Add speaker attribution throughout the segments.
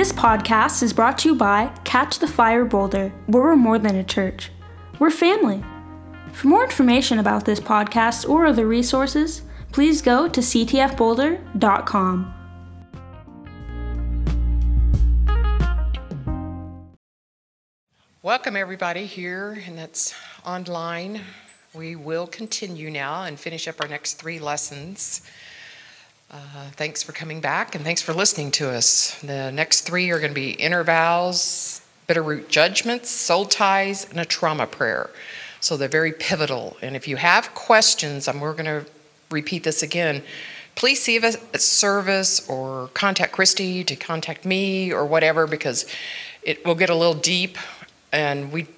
Speaker 1: This podcast is brought to you by Catch the Fire Boulder, where we're more than a church. We're family. For more information about this podcast or other resources, please go to ctfboulder.com.
Speaker 2: Welcome, everybody, here and that's online. We will continue now and finish up our next three lessons. Uh, thanks for coming back and thanks for listening to us. The next three are going to be inner vows, bitter root judgments, soul ties, and a trauma prayer. So they're very pivotal. And if you have questions, and we're going to repeat this again, please see us at service or contact Christy to contact me or whatever because it will get a little deep and we,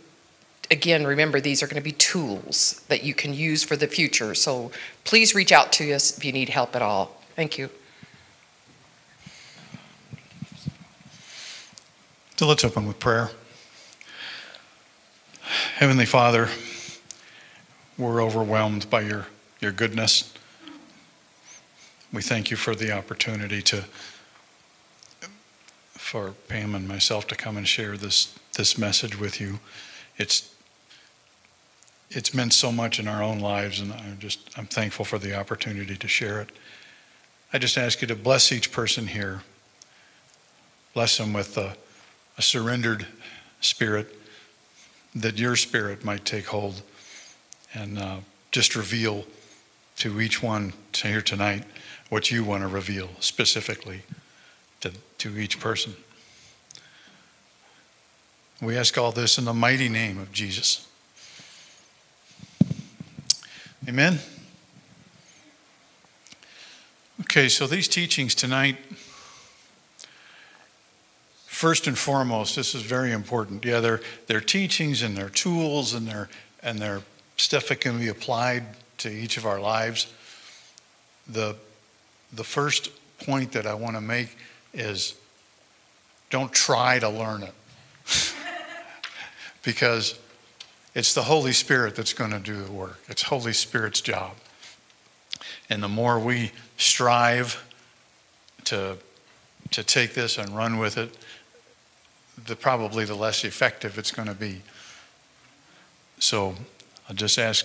Speaker 2: again, remember these are going to be tools that you can use for the future. So please reach out to us if you need help at all. Thank you.
Speaker 3: So let's open with prayer. Heavenly Father, we're overwhelmed by your, your goodness. We thank you for the opportunity to for Pam and myself to come and share this this message with you. It's it's meant so much in our own lives, and I'm just I'm thankful for the opportunity to share it. I just ask you to bless each person here. Bless them with a, a surrendered spirit, that your spirit might take hold, and uh, just reveal to each one here tonight what you want to reveal specifically to, to each person. We ask all this in the mighty name of Jesus. Amen. Okay, so these teachings tonight, first and foremost, this is very important. Yeah, they're, they're teachings and they're tools and they're, and they're stuff that can be applied to each of our lives. The, the first point that I want to make is don't try to learn it because it's the Holy Spirit that's going to do the work. It's Holy Spirit's job. And the more we strive to, to take this and run with it, the probably the less effective it's going to be. So I'll just ask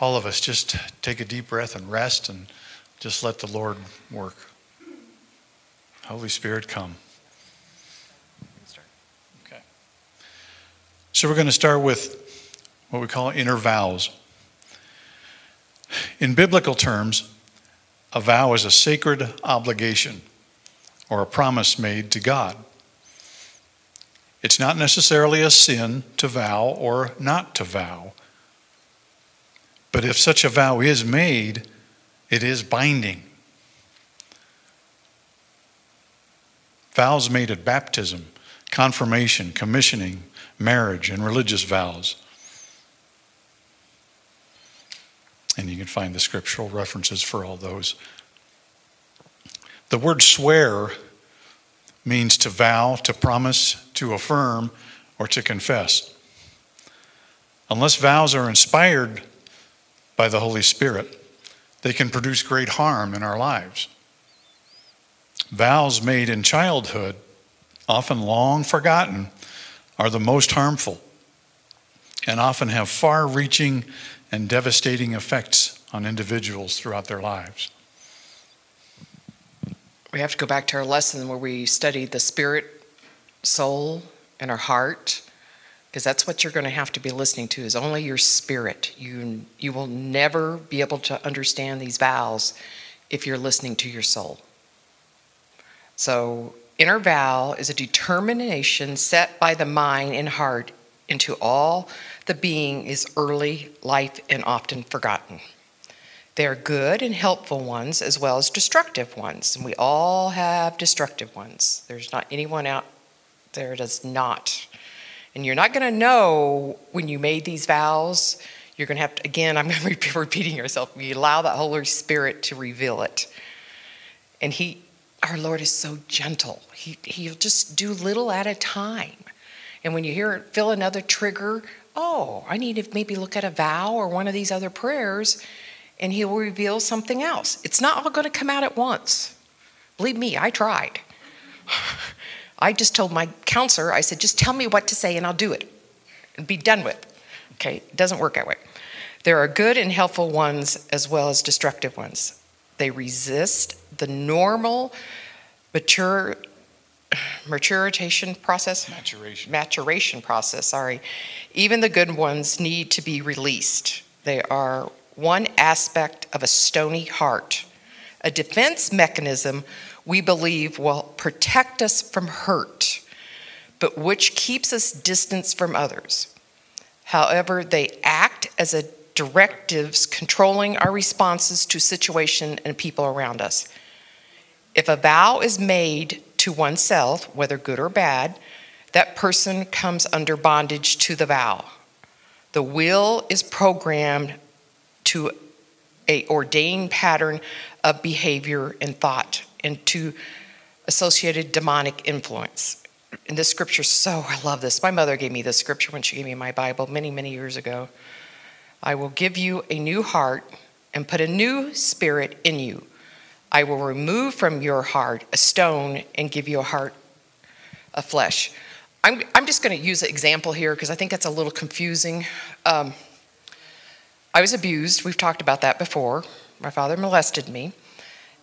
Speaker 3: all of us just take a deep breath and rest and just let the Lord work. Holy Spirit, come. Okay. So we're going to start with what we call inner vows. In biblical terms, a vow is a sacred obligation or a promise made to God. It's not necessarily a sin to vow or not to vow. But if such a vow is made, it is binding. Vows made at baptism, confirmation, commissioning, marriage, and religious vows. And you can find the scriptural references for all those. The word swear means to vow, to promise, to affirm, or to confess. Unless vows are inspired by the Holy Spirit, they can produce great harm in our lives. Vows made in childhood, often long forgotten, are the most harmful and often have far reaching and devastating effects on individuals throughout their lives.
Speaker 2: We have to go back to our lesson where we studied the spirit, soul, and our heart, because that's what you're going to have to be listening to is only your spirit. You you will never be able to understand these vows if you're listening to your soul. So Inner vow is a determination set by the mind and heart into all the being is early life and often forgotten. They are good and helpful ones as well as destructive ones. And we all have destructive ones. There's not anyone out there does not. And you're not going to know when you made these vows. You're going to have to, again, I'm going to be repeating yourself. We allow the Holy Spirit to reveal it. And He, our Lord is so gentle. He, he'll just do little at a time. And when you hear it, feel another trigger, oh, I need to maybe look at a vow or one of these other prayers, and he'll reveal something else. It's not all going to come out at once. Believe me, I tried. I just told my counselor, I said, just tell me what to say and I'll do it and be done with. Okay, it doesn't work that way. There are good and helpful ones as well as destructive ones. They resist the normal mature maturation process?
Speaker 3: Maturation.
Speaker 2: maturation process sorry. Even the good ones need to be released. They are one aspect of a stony heart. A defense mechanism we believe will protect us from hurt but which keeps us distance from others. However they act as a directives controlling our responses to situation and people around us. If a vow is made to oneself, whether good or bad, that person comes under bondage to the vow. The will is programmed to a ordained pattern of behavior and thought and to associated demonic influence. And this scripture so I love this. My mother gave me this scripture when she gave me my Bible many, many years ago. I will give you a new heart and put a new spirit in you. I will remove from your heart a stone and give you a heart of flesh. I'm, I'm just going to use an example here because I think that's a little confusing. Um, I was abused. We've talked about that before. My father molested me.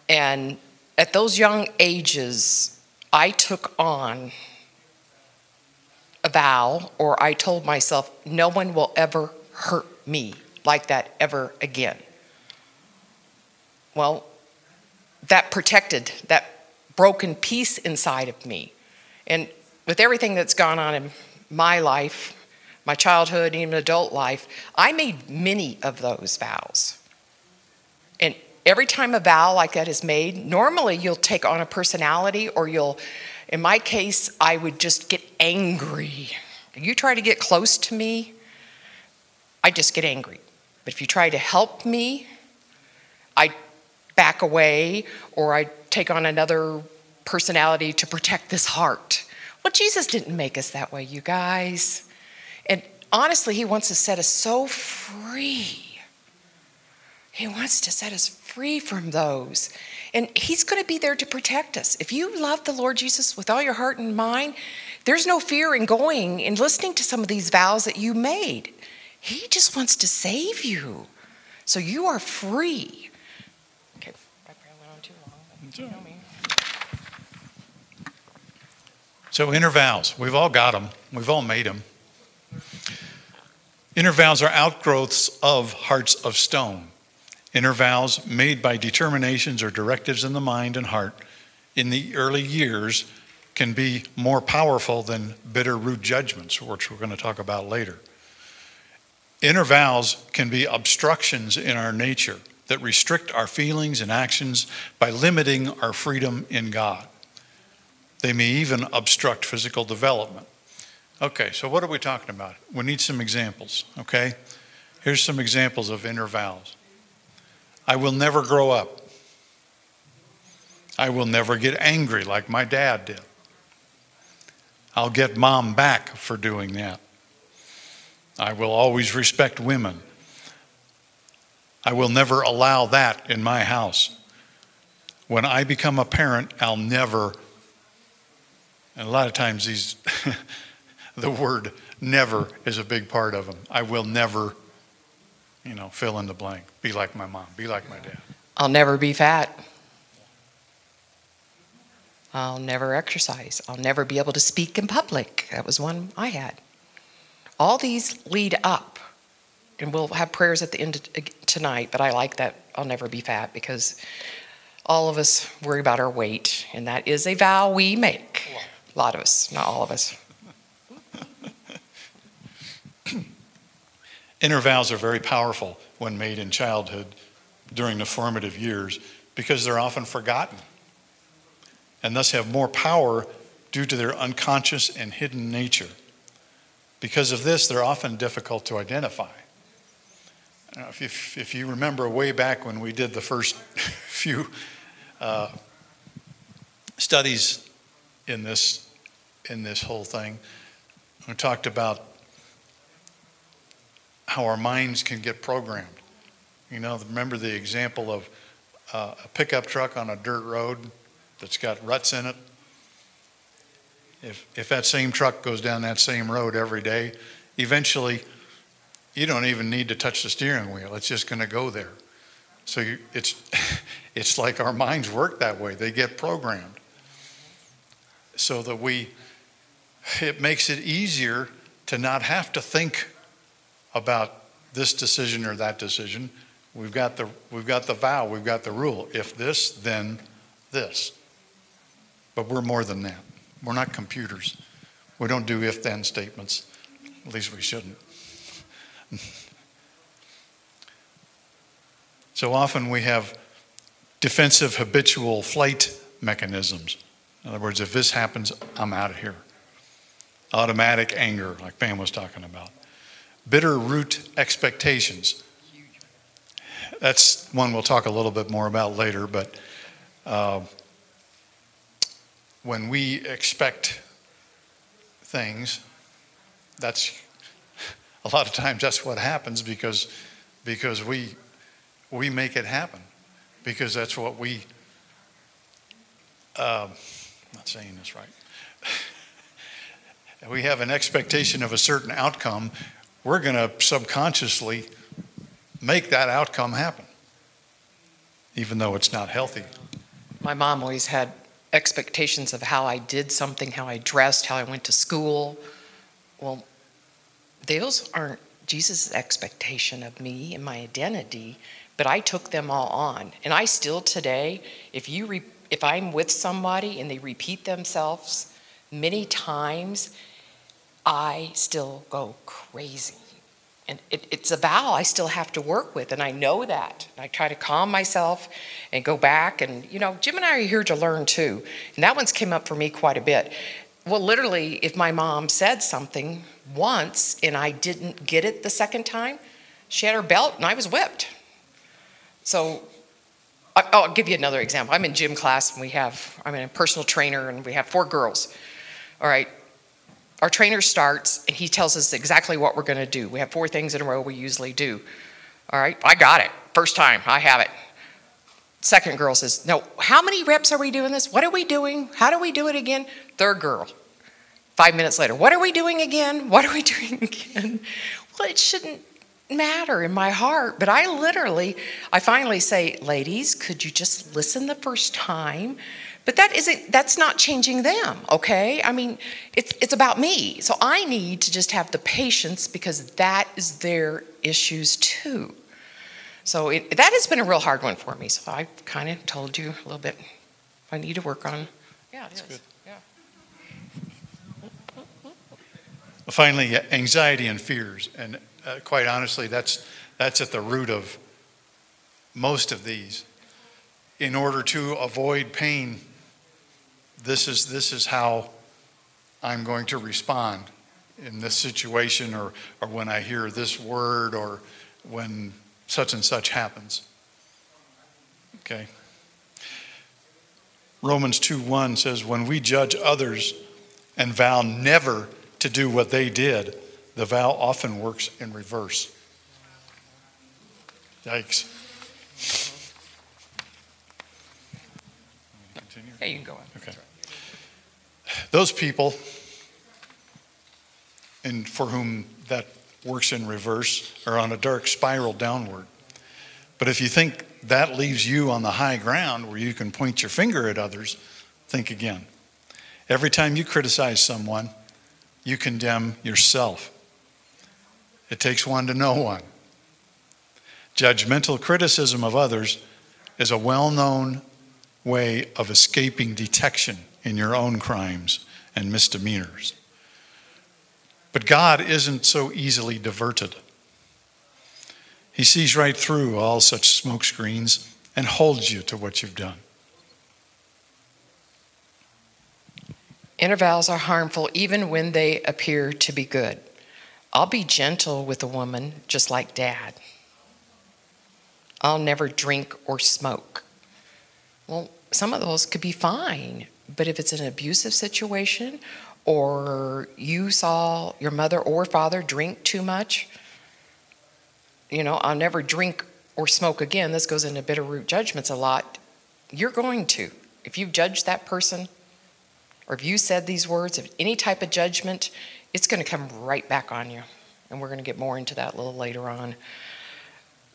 Speaker 2: And at those young ages, I took on a vow, or I told myself, no one will ever hurt me like that ever again. Well, that protected that broken piece inside of me. And with everything that's gone on in my life, my childhood, even adult life, I made many of those vows. And every time a vow like that is made, normally you'll take on a personality or you'll, in my case, I would just get angry. You try to get close to me, I just get angry. But if you try to help me, I back away or I take on another personality to protect this heart. Well, Jesus didn't make us that way, you guys. And honestly, He wants to set us so free. He wants to set us free from those. And He's going to be there to protect us. If you love the Lord Jesus with all your heart and mind, there's no fear in going and listening to some of these vows that you made. He just wants to save you. So you are free. Okay, I probably went on too long. you know me.
Speaker 3: So inner vows, we've all got them. We've all made them. Inner vows are outgrowths of hearts of stone. Inner vows made by determinations or directives in the mind and heart in the early years can be more powerful than bitter root judgments, which we're going to talk about later. Inner vows can be obstructions in our nature that restrict our feelings and actions by limiting our freedom in God. They may even obstruct physical development. Okay, so what are we talking about? We need some examples, okay? Here's some examples of inner vows I will never grow up. I will never get angry like my dad did. I'll get mom back for doing that. I will always respect women. I will never allow that in my house. When I become a parent, I'll never, and a lot of times these, the word never is a big part of them. I will never, you know, fill in the blank. Be like my mom, be like my dad.
Speaker 2: I'll never be fat. I'll never exercise. I'll never be able to speak in public. That was one I had. All these lead up, and we'll have prayers at the end of uh, tonight, but I like that I'll never be fat because all of us worry about our weight, and that is a vow we make. A lot of us, not all of us.
Speaker 3: Inner vows are very powerful when made in childhood during the formative years because they're often forgotten and thus have more power due to their unconscious and hidden nature. Because of this, they're often difficult to identify. If, if, if you remember way back when we did the first few uh, studies in this, in this whole thing, we talked about how our minds can get programmed. You know, remember the example of uh, a pickup truck on a dirt road that's got ruts in it? If, if that same truck goes down that same road every day, eventually you don't even need to touch the steering wheel. It's just going to go there. So you, it's, it's like our minds work that way. They get programmed. So that we, it makes it easier to not have to think about this decision or that decision. We've got the, we've got the vow, we've got the rule. If this, then this. But we're more than that. We're not computers. We don't do if then statements. At least we shouldn't. so often we have defensive habitual flight mechanisms. In other words, if this happens, I'm out of here. Automatic anger, like Pam was talking about. Bitter root expectations. That's one we'll talk a little bit more about later, but uh, when we expect things, that's a lot of times that's what happens because because we we make it happen because that's what we uh, not saying this right. We have an expectation of a certain outcome. We're going to subconsciously make that outcome happen even though it's not healthy.
Speaker 2: My mom always had expectations of how I did something, how I dressed, how I went to school. Well, those aren't Jesus' expectation of me and my identity, but I took them all on. And I still today, if you re- if I'm with somebody and they repeat themselves many times, I still go crazy. And it, it's a vow I still have to work with, and I know that. I try to calm myself and go back. And, you know, Jim and I are here to learn too. And that one's came up for me quite a bit. Well, literally, if my mom said something once and I didn't get it the second time, she had her belt and I was whipped. So oh, I'll give you another example. I'm in gym class and we have, I'm a personal trainer and we have four girls. All right, our trainer starts and he tells us exactly what we're going to do. We have four things in a row we usually do. All right, I got it. First time, I have it. Second girl says, No, how many reps are we doing this? What are we doing? How do we do it again? Third girl, five minutes later, What are we doing again? What are we doing again? Well, it shouldn't matter in my heart, but I literally, I finally say, Ladies, could you just listen the first time? But that isn't that's not changing them, okay? I mean, it's it's about me. So I need to just have the patience because that is their issues too. So it, that has been a real hard one for me. So I kind of told you a little bit I need to work on. Yeah, it
Speaker 3: That's
Speaker 2: is.
Speaker 3: good.
Speaker 2: Yeah.
Speaker 3: Finally, anxiety and fears, and uh, quite honestly, that's that's at the root of most of these. In order to avoid pain, this is this is how I'm going to respond in this situation, or or when I hear this word, or when such and such happens. Okay. Romans 2 1 says, When we judge others and vow never to do what they did, the vow often works in reverse. Yikes. Continue?
Speaker 2: Yeah, you can go on.
Speaker 3: Okay. Those people, and for whom that works in reverse, or on a dark spiral downward. But if you think that leaves you on the high ground where you can point your finger at others, think again. Every time you criticize someone, you condemn yourself. It takes one to know one. Judgmental criticism of others is a well known way of escaping detection in your own crimes and misdemeanors. But God isn't so easily diverted. He sees right through all such smokescreens and holds you to what you've done.
Speaker 2: Inner vows are harmful even when they appear to be good. I'll be gentle with a woman just like dad. I'll never drink or smoke. Well, some of those could be fine, but if it's an abusive situation or you saw your mother or father drink too much, you know, I'll never drink or smoke again. This goes into bitter root judgments a lot. You're going to. If you judge that person, or if you said these words of any type of judgment, it's going to come right back on you. And we're going to get more into that a little later on.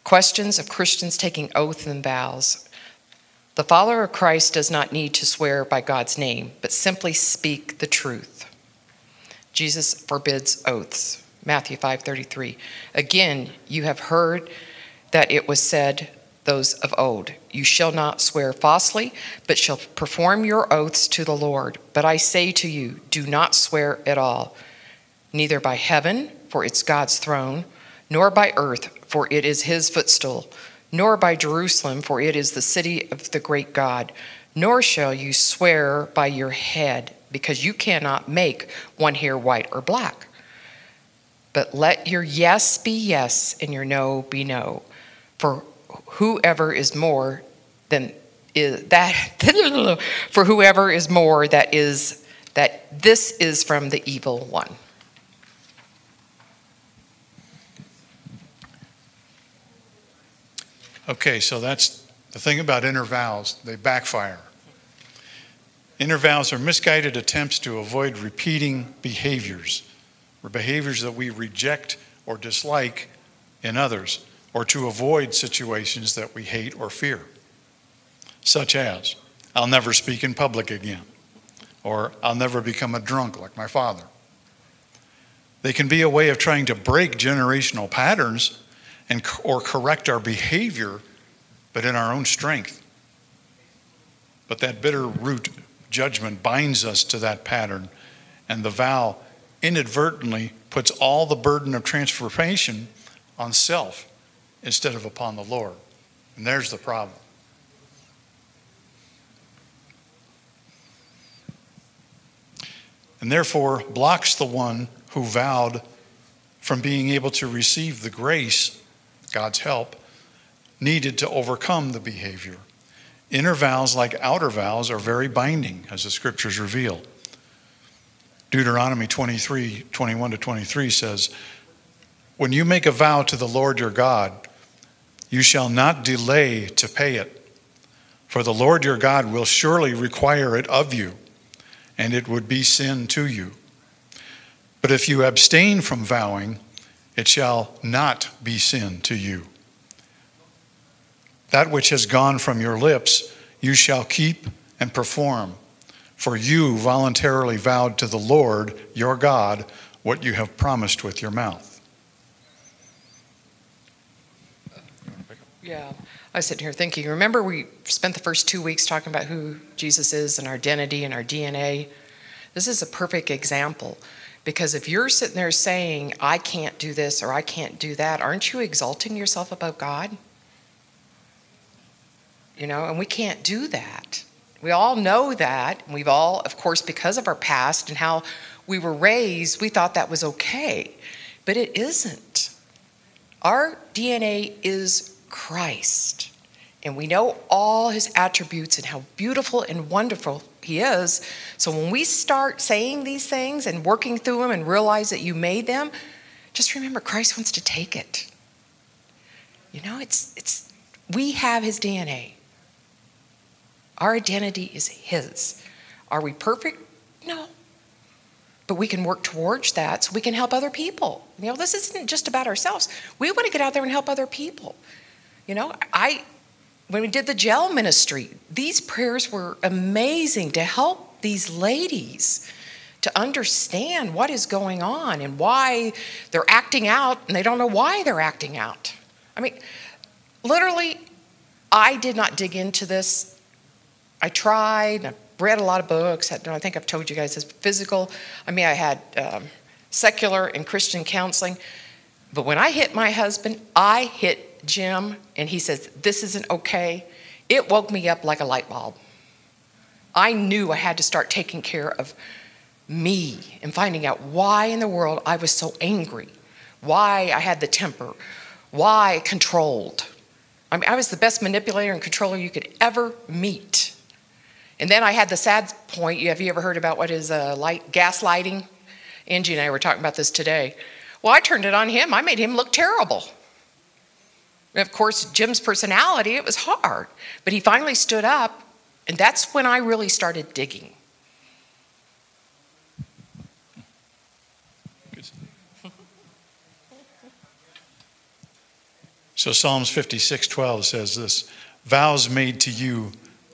Speaker 2: Questions of Christians taking oaths and vows. The follower of Christ does not need to swear by God's name, but simply speak the truth. Jesus forbids oaths. Matthew 5:33. Again, you have heard that it was said those of old, you shall not swear falsely, but shall perform your oaths to the Lord. But I say to you, do not swear at all, neither by heaven, for it's God's throne, nor by earth, for it is his footstool, nor by Jerusalem, for it is the city of the great God, nor shall you swear by your head, because you cannot make one hair white or black. But let your yes be yes and your no be no. For whoever is more than is that for whoever is more that is that this is from the evil one.
Speaker 3: Okay, so that's the thing about inner vows, they backfire. Inner vows are misguided attempts to avoid repeating behaviors or behaviors that we reject or dislike in others or to avoid situations that we hate or fear, such as, I'll never speak in public again, or I'll never become a drunk like my father. They can be a way of trying to break generational patterns and, or correct our behavior, but in our own strength. But that bitter root judgment binds us to that pattern, and the vow inadvertently puts all the burden of transformation on self instead of upon the Lord. And there's the problem. And therefore blocks the one who vowed from being able to receive the grace, God's help, needed to overcome the behavior. Inner vows, like outer vows, are very binding, as the scriptures reveal. Deuteronomy 23 21 to 23 says, When you make a vow to the Lord your God, you shall not delay to pay it, for the Lord your God will surely require it of you, and it would be sin to you. But if you abstain from vowing, it shall not be sin to you. That which has gone from your lips, you shall keep and perform, for you voluntarily vowed to the Lord your God what you have promised with your mouth.
Speaker 2: Yeah. I was sitting here thinking, remember we spent the first two weeks talking about who Jesus is and our identity and our DNA? This is a perfect example. Because if you're sitting there saying, I can't do this or I can't do that, aren't you exalting yourself above God? You know, and we can't do that. We all know that. We've all, of course, because of our past and how we were raised, we thought that was okay. But it isn't. Our DNA is Christ. And we know all his attributes and how beautiful and wonderful he is. So when we start saying these things and working through them and realize that you made them, just remember Christ wants to take it. You know, it's it's we have his DNA. Our identity is his. Are we perfect? No. But we can work towards that so we can help other people. You know, this isn't just about ourselves. We want to get out there and help other people. You know, I when we did the gel ministry, these prayers were amazing to help these ladies to understand what is going on and why they're acting out and they don't know why they're acting out. I mean, literally, I did not dig into this. I tried, I read a lot of books. I think I've told you guys this physical. I mean, I had um, secular and Christian counseling. But when I hit my husband, I hit Jim and he says, This isn't okay, it woke me up like a light bulb. I knew I had to start taking care of me and finding out why in the world I was so angry, why I had the temper, why I controlled. I mean, I was the best manipulator and controller you could ever meet. And then I had the sad point. Have you ever heard about what is a light gaslighting? Angie and I were talking about this today. Well, I turned it on him. I made him look terrible. And of course, Jim's personality, it was hard. But he finally stood up, and that's when I really started digging.
Speaker 3: so Psalms 56:12 says this, vows made to you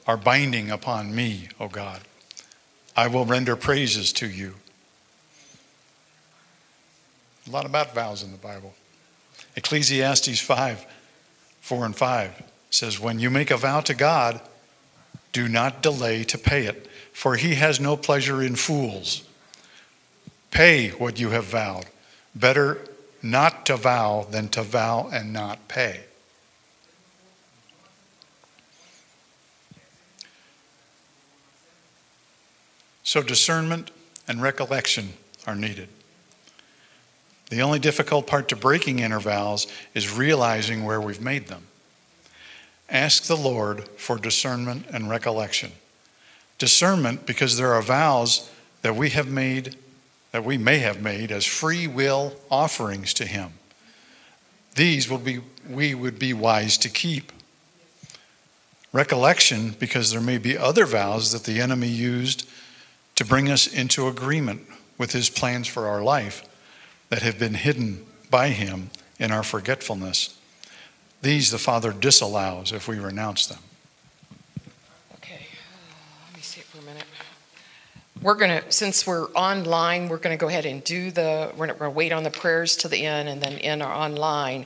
Speaker 3: are binding upon me, O God. I will render praises to you." A lot about vows in the Bible. Ecclesiastes 5, 4 and 5 says, When you make a vow to God, do not delay to pay it, for he has no pleasure in fools. Pay what you have vowed. Better not to vow than to vow and not pay. So discernment and recollection are needed. The only difficult part to breaking inner vows is realizing where we've made them. Ask the Lord for discernment and recollection. Discernment because there are vows that we have made, that we may have made as free will offerings to Him. These will be, we would be wise to keep. Recollection because there may be other vows that the enemy used to bring us into agreement with His plans for our life that have been hidden by him in our forgetfulness. These the Father disallows if we renounce them.
Speaker 2: Okay, let me see it for a minute. We're going to, since we're online, we're going to go ahead and do the, we're going to wait on the prayers to the end and then in our online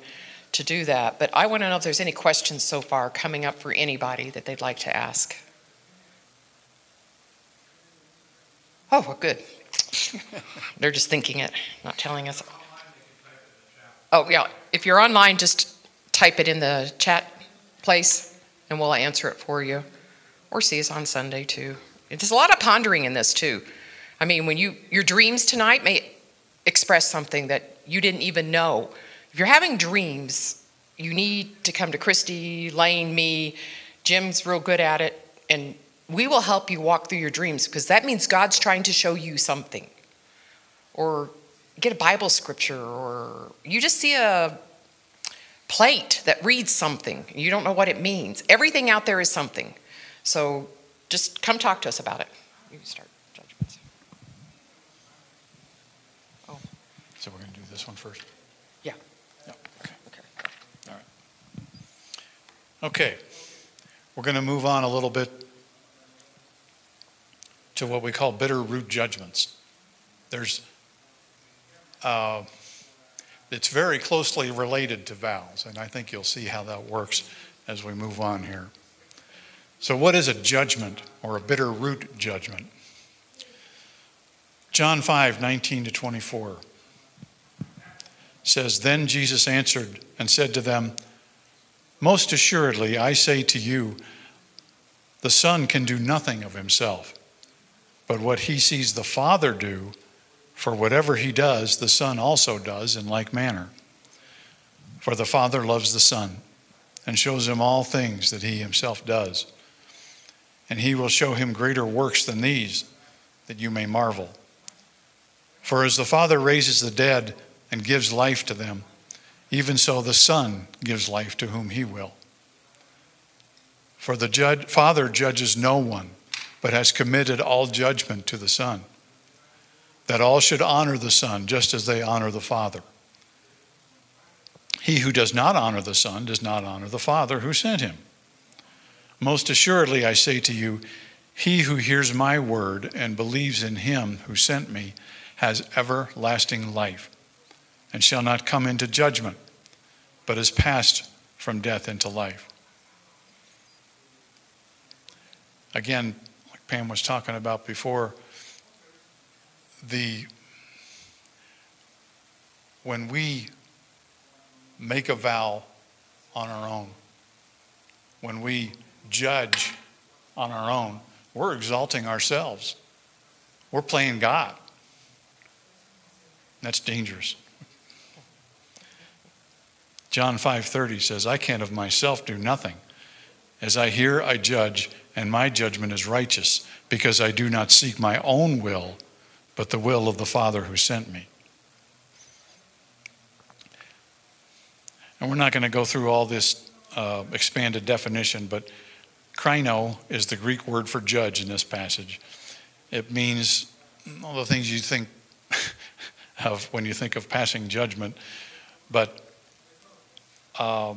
Speaker 2: to do that. But I want to know if there's any questions so far coming up for anybody that they'd like to ask. Oh, well, good. They're just thinking it, not telling us. Oh, yeah. If you're online, just type it in the chat place and we'll answer it for you. Or see us on Sunday too. There's a lot of pondering in this too. I mean, when you your dreams tonight may express something that you didn't even know. If you're having dreams, you need to come to Christy, Lane, me. Jim's real good at it, and we will help you walk through your dreams because that means God's trying to show you something. Or get a Bible scripture, or you just see a plate that reads something. You don't know what it means. Everything out there is something. So just come talk to us about it. You start judgments.
Speaker 3: Oh. So we're going to do this one first?
Speaker 2: Yeah.
Speaker 3: Yeah. Okay. Okay. All right. Okay. We're going to move on a little bit to what we call bitter root judgments. There's, uh, it's very closely related to vows, and I think you'll see how that works as we move on here. So, what is a judgment or a bitter root judgment? John 5 19 to 24 says, Then Jesus answered and said to them, Most assuredly, I say to you, the Son can do nothing of himself but what he sees the Father do, for whatever he does, the Son also does in like manner. For the Father loves the Son and shows him all things that he himself does. And he will show him greater works than these, that you may marvel. For as the Father raises the dead and gives life to them, even so the Son gives life to whom he will. For the judge, Father judges no one but has committed all judgment to the Son, that all should honor the Son just as they honor the Father. He who does not honor the Son does not honor the Father who sent him. Most assuredly, I say to you, he who hears my word and believes in him who sent me has everlasting life and shall not come into judgment, but is passed from death into life. Again, Pam was talking about before, the when we make a vow on our own, when we judge on our own, we're exalting ourselves. We're playing God. That's dangerous. John 5:30 says, "I can of myself do nothing. As I hear, I judge, and my judgment is righteous, because I do not seek my own will, but the will of the Father who sent me. And we're not going to go through all this uh, expanded definition, but krino is the Greek word for judge in this passage. It means all the things you think of when you think of passing judgment, but uh,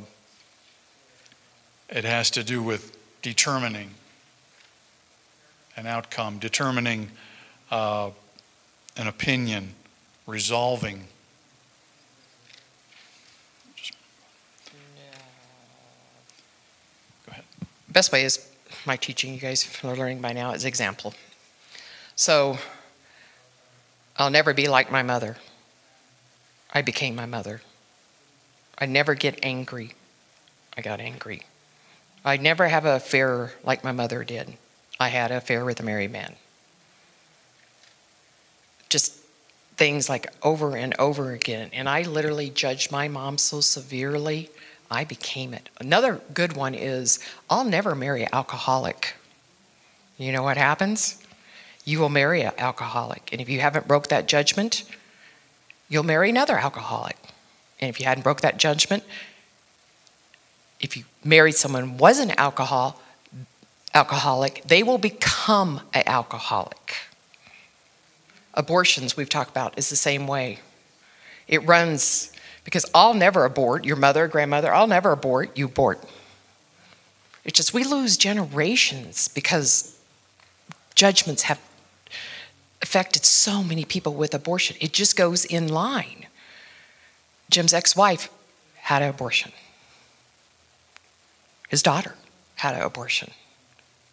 Speaker 3: It has to do with determining an outcome, determining uh, an opinion, resolving. Go ahead.
Speaker 2: Best way is my teaching, you guys are learning by now, is example. So, I'll never be like my mother. I became my mother. I never get angry. I got angry. I never have a affair like my mother did. I had an affair with a married man. Just things like over and over again. And I literally judged my mom so severely, I became it. Another good one is I'll never marry an alcoholic. You know what happens? You will marry an alcoholic. And if you haven't broke that judgment, you'll marry another alcoholic. And if you hadn't broke that judgment, if you married someone who was an alcohol alcoholic, they will become an alcoholic. Abortions we've talked about is the same way. It runs because I'll never abort, your mother, grandmother, I'll never abort, you abort. It's just we lose generations because judgments have affected so many people with abortion. It just goes in line. Jim's ex wife had an abortion, his daughter had an abortion.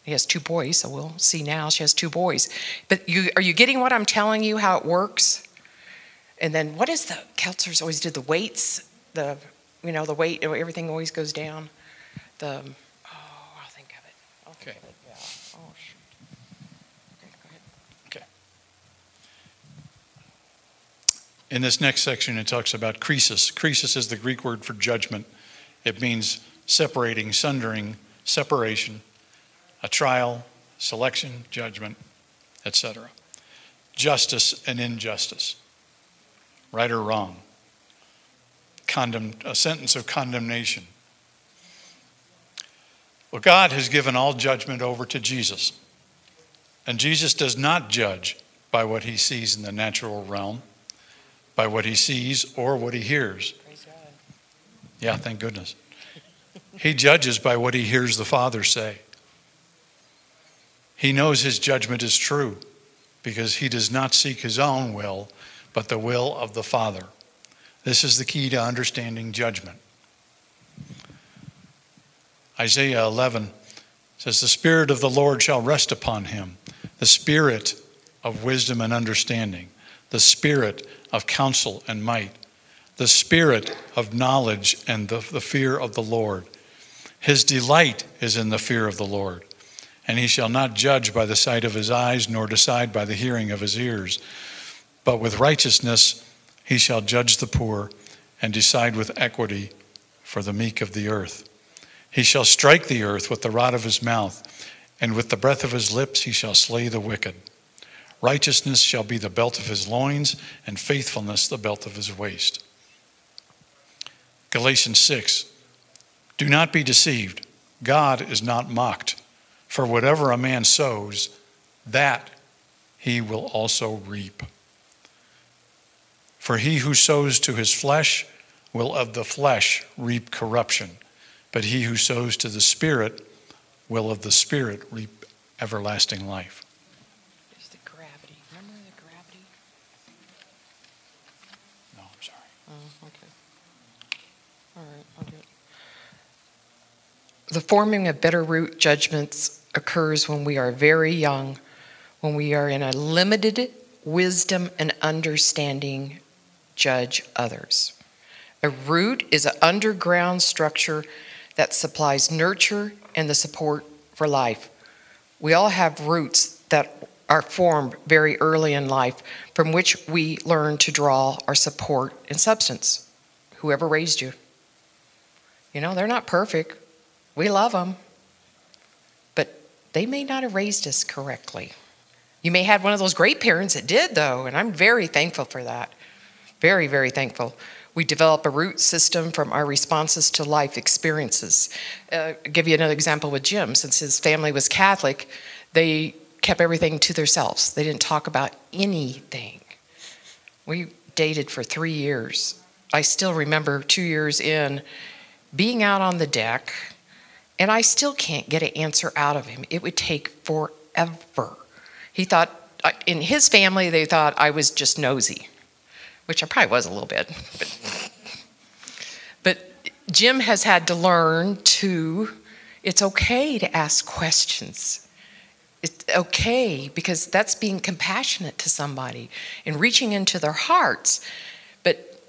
Speaker 2: He has two boys, so we'll see now. She has two boys. But you, are you getting what I'm telling you, how it works? And then what is the, counselors always did the weights, the, you know, the weight, everything always goes down. The, oh, I'll think of it. I'll think
Speaker 3: Okay.
Speaker 2: of it, yeah. Oh, shoot. Okay, go ahead.
Speaker 3: Okay. In this next section, it talks about krisis. Krisis is the Greek word for judgment. It means separating, sundering, separation, a trial, selection, judgment, etc. Justice and injustice, right or wrong, Condemn, a sentence of condemnation. Well, God has given all judgment over to Jesus. And Jesus does not judge by what he sees in the natural realm, by what he sees or what he hears. Yeah, thank goodness. He judges by what he hears the Father say. He knows his judgment is true because he does not seek his own will, but the will of the Father. This is the key to understanding judgment. Isaiah 11 says, The Spirit of the Lord shall rest upon him, the Spirit of wisdom and understanding, the Spirit of counsel and might, the Spirit of knowledge and the, the fear of the Lord. His delight is in the fear of the Lord. And he shall not judge by the sight of his eyes, nor decide by the hearing of his ears. But with righteousness he shall judge the poor, and decide with equity for the meek of the earth. He shall strike the earth with the rod of his mouth, and with the breath of his lips he shall slay the wicked. Righteousness shall be the belt of his loins, and faithfulness the belt of his waist. Galatians 6 Do not be deceived. God is not mocked. For whatever a man sows, that he will also reap. For he who sows to his flesh will of the flesh reap corruption, but he who sows to the Spirit will of the Spirit reap everlasting life.
Speaker 2: It's the gravity. Remember the gravity?
Speaker 3: No, I'm sorry.
Speaker 2: Oh, okay. All right, I'll do it. The forming of bitter root judgments occurs when we are very young, when we are in a limited wisdom and understanding judge others. A root is an underground structure that supplies nurture and the support for life. We all have roots that are formed very early in life from which we learn to draw our support and substance. Whoever raised you. You know, they're not perfect. We love them. They may not have raised us correctly. You may have one of those great parents that did, though, and I'm very thankful for that. Very, very thankful. We develop a root system from our responses to life experiences. Uh, give you another example with Jim. Since his family was Catholic, they kept everything to themselves. They didn't talk about anything. We dated for three years. I still remember two years in being out on the deck, And I still can't get an answer out of him. It would take forever. He thought, uh, in his family, they thought I was just nosy, which I probably was a little bit. But, but Jim has had to learn to, it's okay to ask questions. It's okay because that's being compassionate to somebody and reaching into their hearts.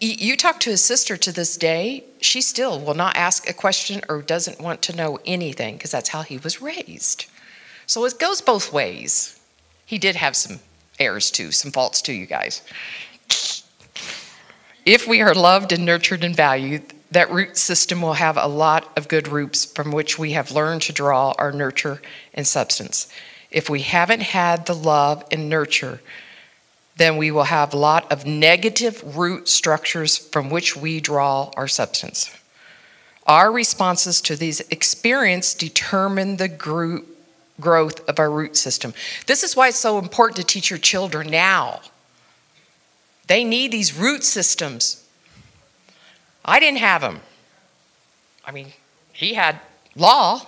Speaker 2: You talk to his sister to this day, she still will not ask a question or doesn't want to know anything because that's how he was raised. So it goes both ways. He did have some errors too, some faults too, you guys. If we are loved and nurtured and valued, that root system will have a lot of good roots from which we have learned to draw our nurture and substance. If we haven't had the love and nurture, then we will have a lot of negative root structures from which we draw our substance. Our responses to these experiences determine the group growth of our root system. This is why it's so important to teach your children now. They need these root systems I didn't have them. I mean, he had law,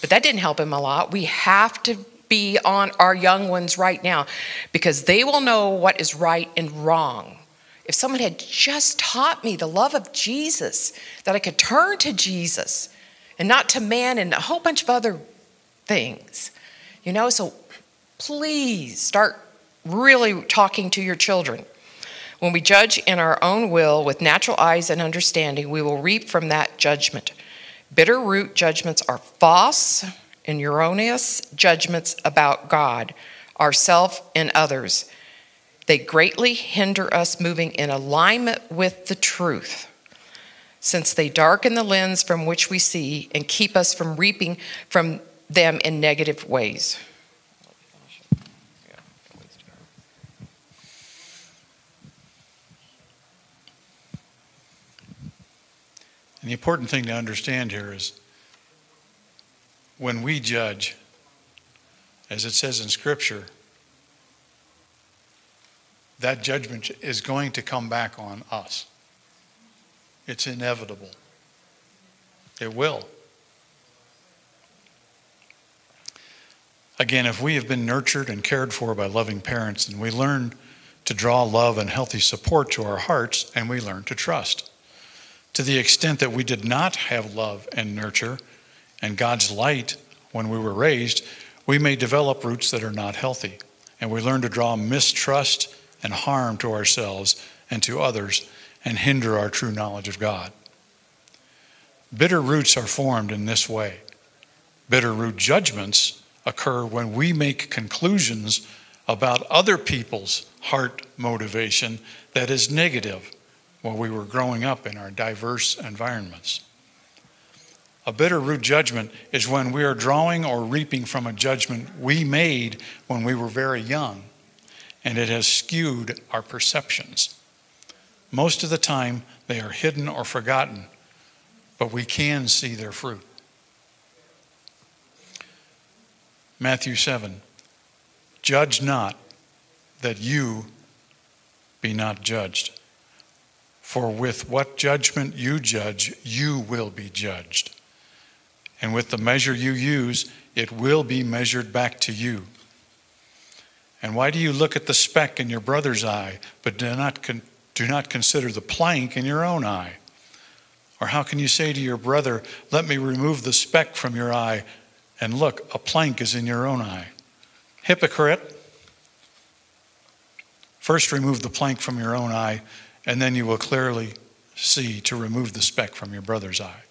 Speaker 2: but that didn't help him a lot. We have to be on our young ones right now because they will know what is right and wrong. If someone had just taught me the love of Jesus, that I could turn to Jesus and not to man and a whole bunch of other things, you know, so please start really talking to your children. When we judge in our own will with natural eyes and understanding, we will reap from that judgment. Bitter root judgments are false and erroneous judgments about God, ourself, and others. They greatly hinder us moving in alignment with the truth, since they darken the lens from which we see and keep us from reaping from them in negative ways.
Speaker 3: And the important thing to understand here is when we judge, as it says in Scripture, that judgment is going to come back on us. It's inevitable. It will. Again, if we have been nurtured and cared for by loving parents, and we learn to draw love and healthy support to our hearts, and we learn to trust. To the extent that we did not have love and nurture and God's light when we were raised, we may develop roots that are not healthy. And we learn to draw mistrust and harm to ourselves and to others and hinder our true knowledge of God. Bitter roots are formed in this way. Bitter root judgments occur when we make conclusions about other people's heart motivation that is negative while we were growing up in our diverse environments. A bitter root judgment is when we are drawing or reaping from a judgment we made when we were very young, and it has skewed our perceptions. Most of the time, they are hidden or forgotten, but we can see their fruit. Matthew 7 Judge not that you be not judged. For with what judgment you judge, you will be judged. And with the measure you use, it will be measured back to you. And why do you look at the speck in your brother's eye, but do not, con- do not consider the plank in your own eye? Or how can you say to your brother, Let me remove the speck from your eye, and look, a plank is in your own eye? Hypocrite! First, remove the plank from your own eye and then you will clearly see to remove the speck from your brother's eye.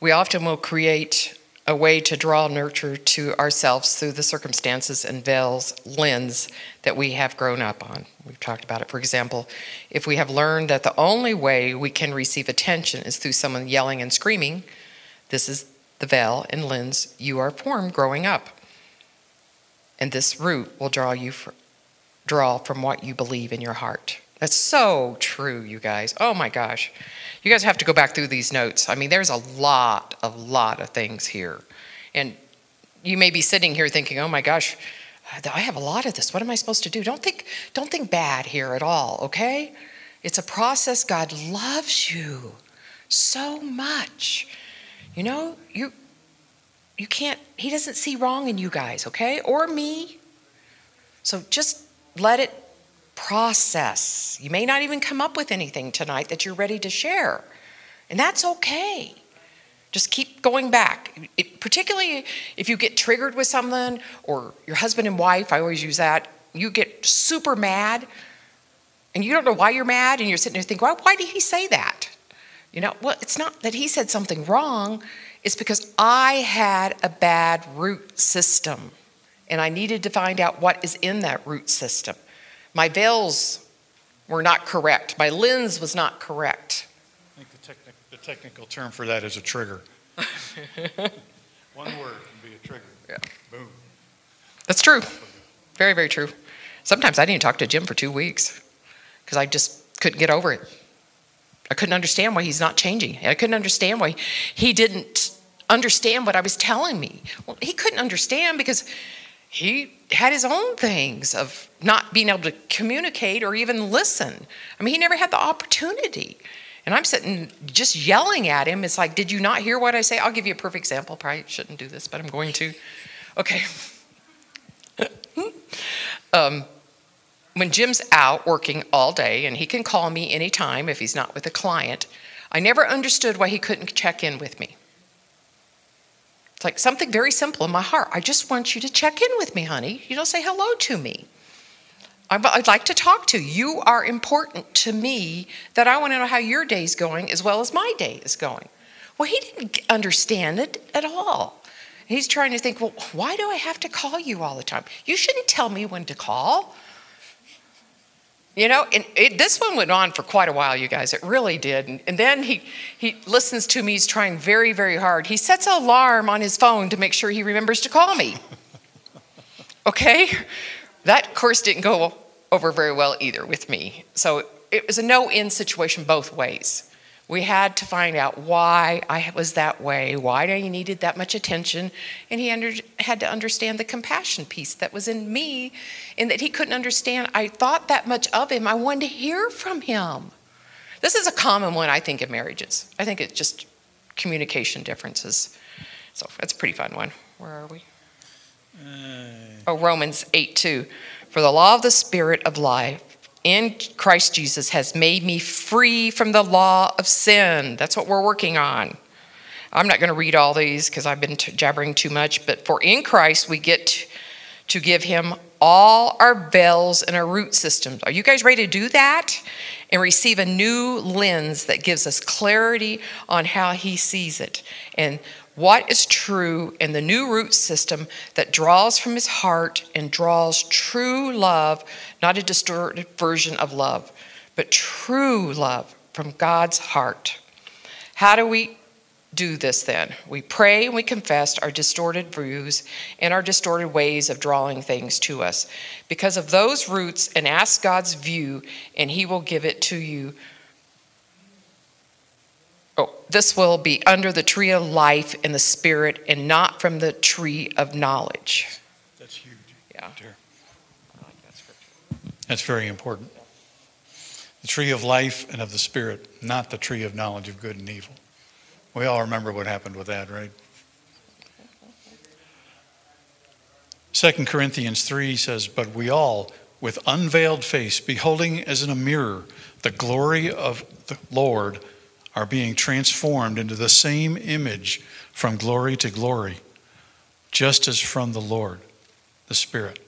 Speaker 2: We often will create a way to draw nurture to ourselves through the circumstances and veils lens that we have grown up on. We've talked about it. For example, if we have learned that the only way we can receive attention is through someone yelling and screaming, this is the veil and lens you are formed growing up. And this root will draw you draw from what you believe in your heart. That's so true, you guys. Oh my gosh. You guys have to go back through these notes. I mean, there's a lot, a lot of things here. And you may be sitting here thinking, oh my gosh, I have a lot of this. What am I supposed to do? Don't think, don't think bad here at all, okay? It's a process. God loves you. so much. You know, you you can't he doesn't see wrong in you guys, okay? Or me. So just let it process. You may not even come up with anything tonight that you're ready to share. And that's okay. Just keep going back. It, particularly if you get triggered with something or your husband and wife, I always use that. You get super mad and you don't know why you're mad and you're sitting there thinking, why did he say that? You know, well, it's not that he said something wrong, it's because I had a bad root system and I needed to find out what is in that root system. My veils were not correct, my lens was not correct.
Speaker 3: I think the, techni- the technical term for that is a trigger. One word can be a trigger.
Speaker 2: Yeah.
Speaker 3: Boom.
Speaker 2: That's true. Very, very true. Sometimes I didn't talk to Jim for two weeks because I just couldn't get over it. I couldn't understand why he's not changing. I couldn't understand why he didn't understand what I was telling me. Well, he couldn't understand because he had his own things of not being able to communicate or even listen. I mean, he never had the opportunity. And I'm sitting just yelling at him. It's like, did you not hear what I say? I'll give you a perfect example. Probably shouldn't do this, but I'm going to. Okay. um, when Jim's out working all day, and he can call me anytime if he's not with a client, I never understood why he couldn't check in with me. It's like something very simple in my heart. I just want you to check in with me, honey. You don't say hello to me. I'd like to talk to you. You are important to me that I want to know how your day's going as well as my day is going. Well, he didn't understand it at all. He's trying to think, well, why do I have to call you all the time? You shouldn't tell me when to call. You know, and it, this one went on for quite a while, you guys. It really did. And, and, then he, he listens to me. He's trying very, very hard. He sets an alarm on his phone to make sure he remembers to call me. Okay? That, course, didn't go over very well either with me. So it was a no end situation both ways. We had to find out why I was that way, why I needed that much attention, and he under, had to understand the compassion piece that was in me, and that he couldn't understand. I thought that much of him. I wanted to hear from him. This is a common one, I think, in marriages. I think it's just communication differences. So that's a pretty fun one. Where are we? Uh, oh, Romans 8 2. For the law of the Spirit of life in Christ Jesus has made me free from the law of sin. That's what we're working on. I'm not going to read all these because I've been t- jabbering too much, but for in Christ we get to, give him all our veils and our root systems. Are you guys ready to do that? And receive a new lens that gives us clarity on how he sees it. And what is true in the new root system that draws from his heart and draws true love, not a distorted version of love, but true love from God's heart. How do we do this then? We pray and we confess our distorted views and our distorted ways of drawing things to us because of those roots and ask God's view, and he will give it to you Oh, this will be under the tree of life in the spirit and not from the tree of knowledge.
Speaker 3: That's huge.
Speaker 2: Yeah.
Speaker 3: I like that scripture. That's very important. The tree of life and of the spirit, not the tree of knowledge of good and evil. We all remember what happened with that, right? 2 Corinthians 3 says, But we all, with unveiled face, beholding as in a mirror the glory of the Lord, are being transformed into the same image from glory to glory, just as from the Lord, the Spirit.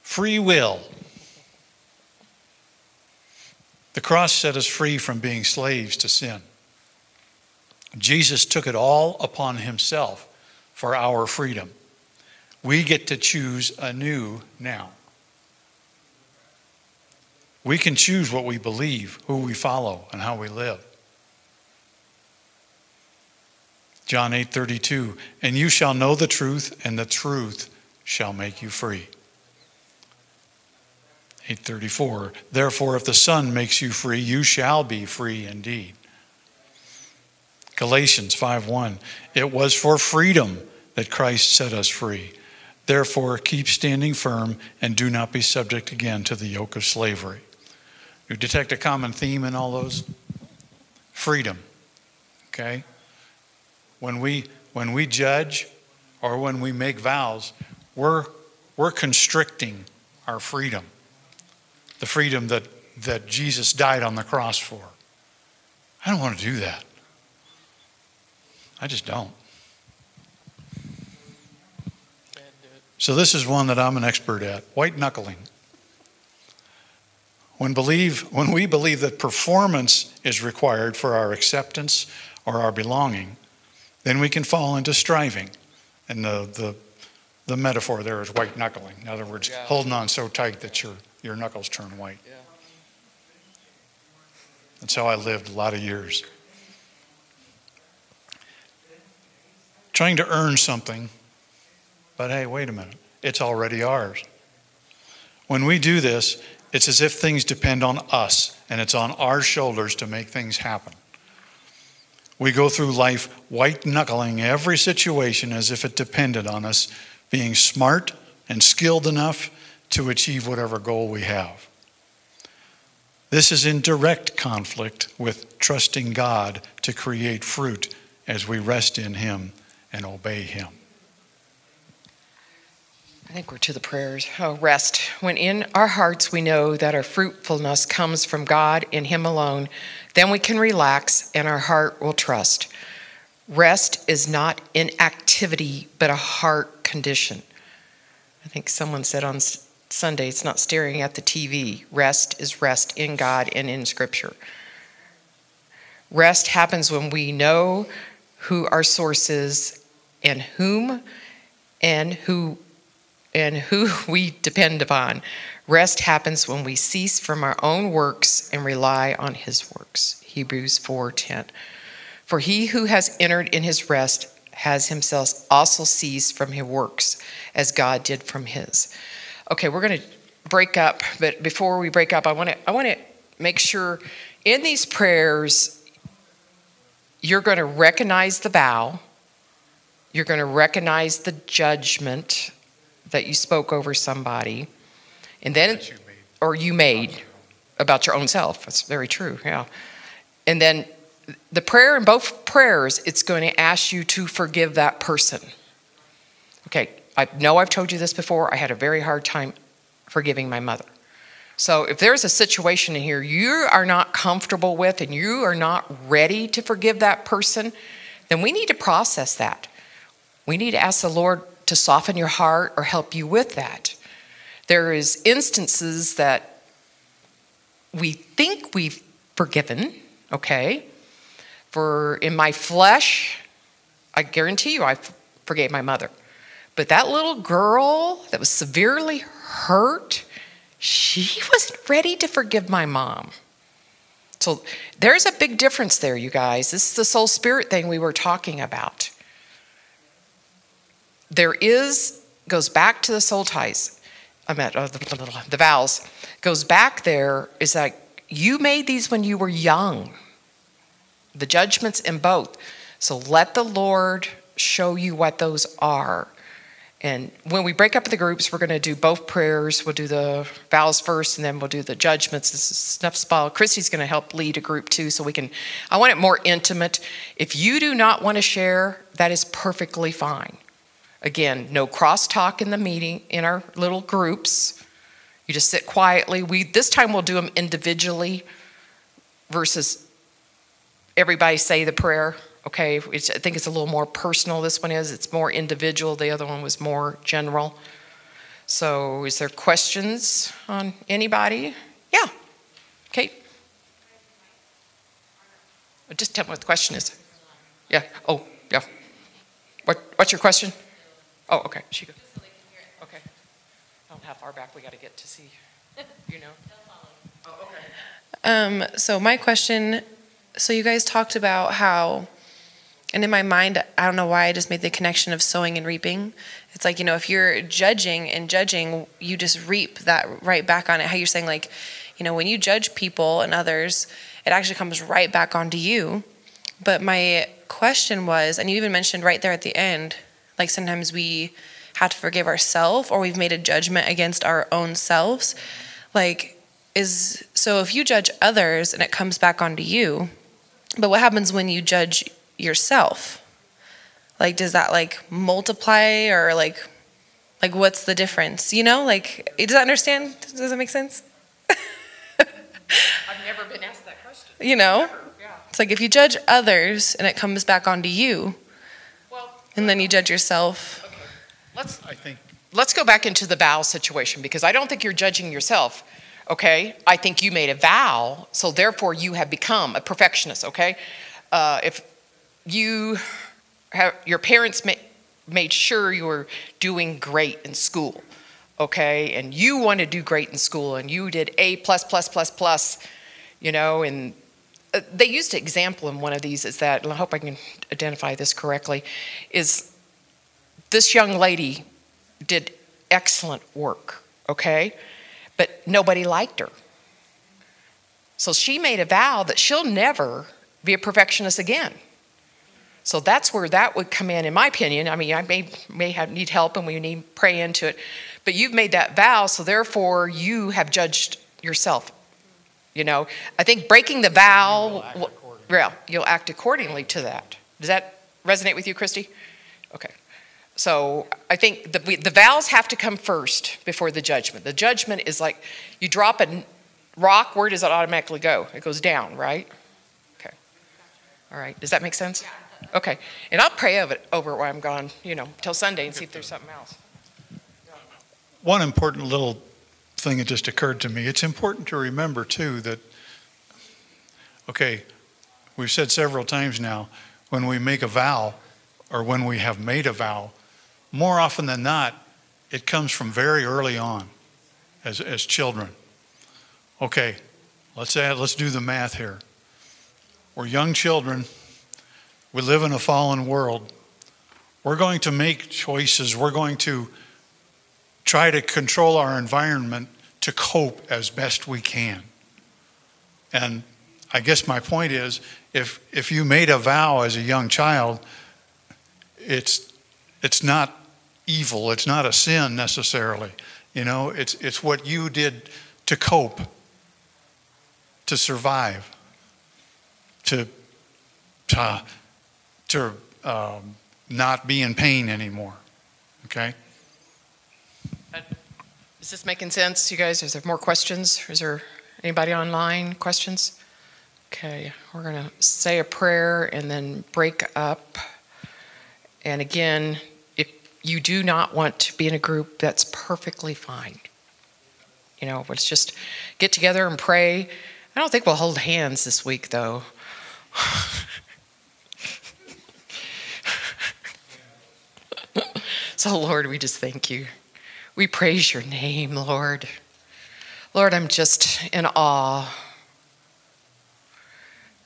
Speaker 3: Free will. The cross set us free from being slaves to sin. Jesus took it all upon himself for our freedom. We get to choose anew now. We can choose what we believe, who we follow, and how we live. John 8:32 And you shall know the truth and the truth shall make you free. 834 Therefore if the Son makes you free you shall be free indeed. Galatians 5:1 It was for freedom that Christ set us free. Therefore keep standing firm and do not be subject again to the yoke of slavery. You detect a common theme in all those? Freedom. Okay? When we when we judge or when we make vows, we're we're constricting our freedom. The freedom that, that Jesus died on the cross for. I don't want to do that. I just don't. So, this is one that I'm an expert at white knuckling. When, believe, when we believe that performance is required for our acceptance or our belonging, then we can fall into striving. And the, the, the metaphor there is white knuckling. In other words, yeah. holding on so tight that your, your knuckles turn white. Yeah. That's how I lived a lot of years. Trying to earn something, but hey, wait a minute. It's already ours. When we do this, it's as if things depend on us and it's on our shoulders to make things happen. We go through life white knuckling every situation as if it depended on us being smart and skilled enough to achieve whatever goal we have. This is in direct conflict with trusting God to create fruit as we rest in Him and obey Him.
Speaker 2: I think we're to the prayers. Oh, rest. When in our hearts we know that our fruitfulness comes from God and Him alone, then we can relax and our heart will trust. Rest is not inactivity, but a heart condition. I think someone said on Sunday, it's not staring at the TV. Rest is rest in God and in Scripture. Rest happens when we know who our source is and whom and who and who we depend upon. Rest happens when we cease from our own works and rely on his works. Hebrews 4:10. For he who has entered in his rest has himself also ceased from his works as God did from his. Okay, we're going to break up, but before we break up, I want to I want to make sure in these prayers you're going to recognize the vow, you're going to recognize the judgment that you spoke over somebody, and then, you or you made about your own self. That's very true, yeah. And then the prayer in both prayers, it's going to ask you to forgive that person. Okay, I know I've told you this before. I had a very hard time forgiving my mother. So if there's a situation in here you are not comfortable with and you are not ready to forgive that person, then we need to process that. We need to ask the Lord to soften your heart or help you with that. There is instances that we think we've forgiven, okay? For in my flesh, I guarantee you I forgave my mother. But that little girl that was severely hurt, she wasn't ready to forgive my mom. So there's a big difference there, you guys. This is the soul spirit thing we were talking about there is, goes back to the soul ties, I meant uh, the, the vows, goes back there is that you made these when you were young. The judgments in both. So let the Lord show you what those are. And when we break up the groups, we're going to do both prayers. We'll do the vows first, and then we'll do the judgments. This is Snuff Spa. Christy's going to help lead a group too, so we can. I want it more intimate. If you do not want to share, that is perfectly fine. Again, no crosstalk in the meeting, in our little groups. You just sit quietly. We this time we'll do them individually versus everybody say the prayer. Okay, it's, I think it's a little more personal. This one is. It's more individual. The other one was more general. So, is there questions on anybody? Yeah. Kate. Just tell me what the question is. Yeah. Oh, yeah. What, what's your question? Oh, okay. She goes. Okay. I don't know how far back we got to get to see. You know. Oh,
Speaker 4: okay. Um, so my question. So you guys talked about how, and in my mind, I don't know why I just made the connection of sowing and reaping. It's like you know, if you're judging and judging, you just reap that right back on it. How you're saying like, you know, when you judge people and others, it actually comes right back onto you. But my question was, and you even mentioned right there at the end, like sometimes we have to forgive ourselves or we've made a judgment against our own selves. Like, is so if you judge others and it comes back onto you, but what happens when you judge yourself? Like, does that like multiply or like, like what's the difference? You know, like, does that understand? Does that make sense?
Speaker 2: I've never been asked that question.
Speaker 4: You know,
Speaker 2: Yeah.
Speaker 4: it's like if you judge others and it comes back onto you, and then you judge yourself.
Speaker 2: let's
Speaker 3: I think
Speaker 2: let's go back into the vow situation because I don't think you're judging yourself. Okay, I think you made a vow, so therefore you have become a perfectionist. Okay, uh, if you have your parents ma- made sure you were doing great in school, okay, and you want to do great in school, and you did A plus plus plus plus, you know, and they used an example in one of these is that, and I hope I can identify this correctly, is this young lady did excellent work, okay? But nobody liked her. So she made a vow that she'll never be a perfectionist again. So that's where that would come in, in my opinion. I mean, I may, may have, need help and we need pray into it. But you've made that vow, so therefore you have judged yourself. You know, I think breaking the vow, will- yeah, you'll act accordingly to that. Does that resonate with you, Christy? Okay. So I think the, the vows have to come first before the judgment. The judgment is like you drop a rock, where does it automatically go? It goes down, right? Okay. All right. Does that make sense? Okay. And I'll pray over it over it while I'm gone, you know, till Sunday and see if there's something else.
Speaker 3: one important little thing that just occurred to me. It's important to remember, too, that, okay, we've said several times now, when we make a vow or when we have made a vow, more often than not, it comes from very early on as, as children. Okay, let's add, let's do the math here. We're young children. We live in a fallen world. We're going to make choices. We're going to try to control our environment to cope as best we can. And I guess my point is if, if you made a vow as a young child, it's, it's not evil, it's not a sin necessarily. You know, it's, it's what you did to cope, to survive, to, to, to um, not be in pain anymore. Okay?
Speaker 2: Is this making sense, you guys? Is there more questions? Is there anybody online? Questions? Okay, we're going to say a prayer and then break up. And again, if you do not want to be in a group, that's perfectly fine. You know, let's just get together and pray. I don't think we'll hold hands this week, though. so, Lord, we just thank you. We praise your name, Lord. Lord, I'm just in awe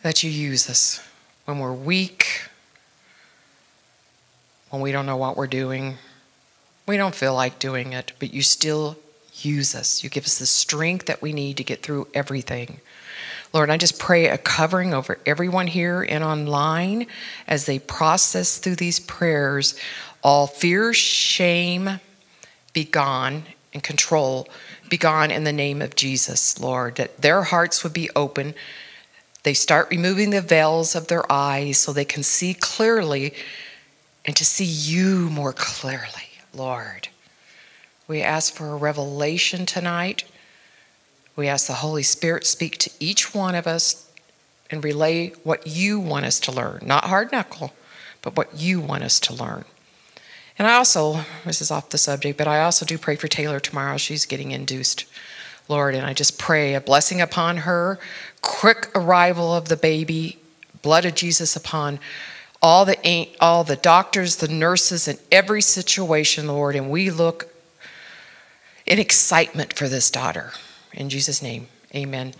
Speaker 2: that you use us when we're weak, when we don't know what we're doing, we don't feel like doing it, but you still use us. You give us the strength that we need to get through everything. Lord, I just pray a covering over everyone here and online as they process through these prayers. All fear, shame, be gone, and control be gone in the name of Jesus, Lord, that their hearts would be open. They start removing the veils of their eyes so they can see clearly and to see you more clearly, Lord. We ask for a revelation tonight. We ask the Holy Spirit speak to each one of us and relay what you want us to learn, not hard knuckle, but what you want us to learn. And I also, this is off the subject, but I also do pray for Taylor tomorrow. She's getting induced, Lord, and I just pray a blessing upon her, quick arrival of the baby, blood of Jesus upon all the all the doctors, the nurses, in every situation, Lord. And we look in excitement for this daughter. In Jesus' name, amen.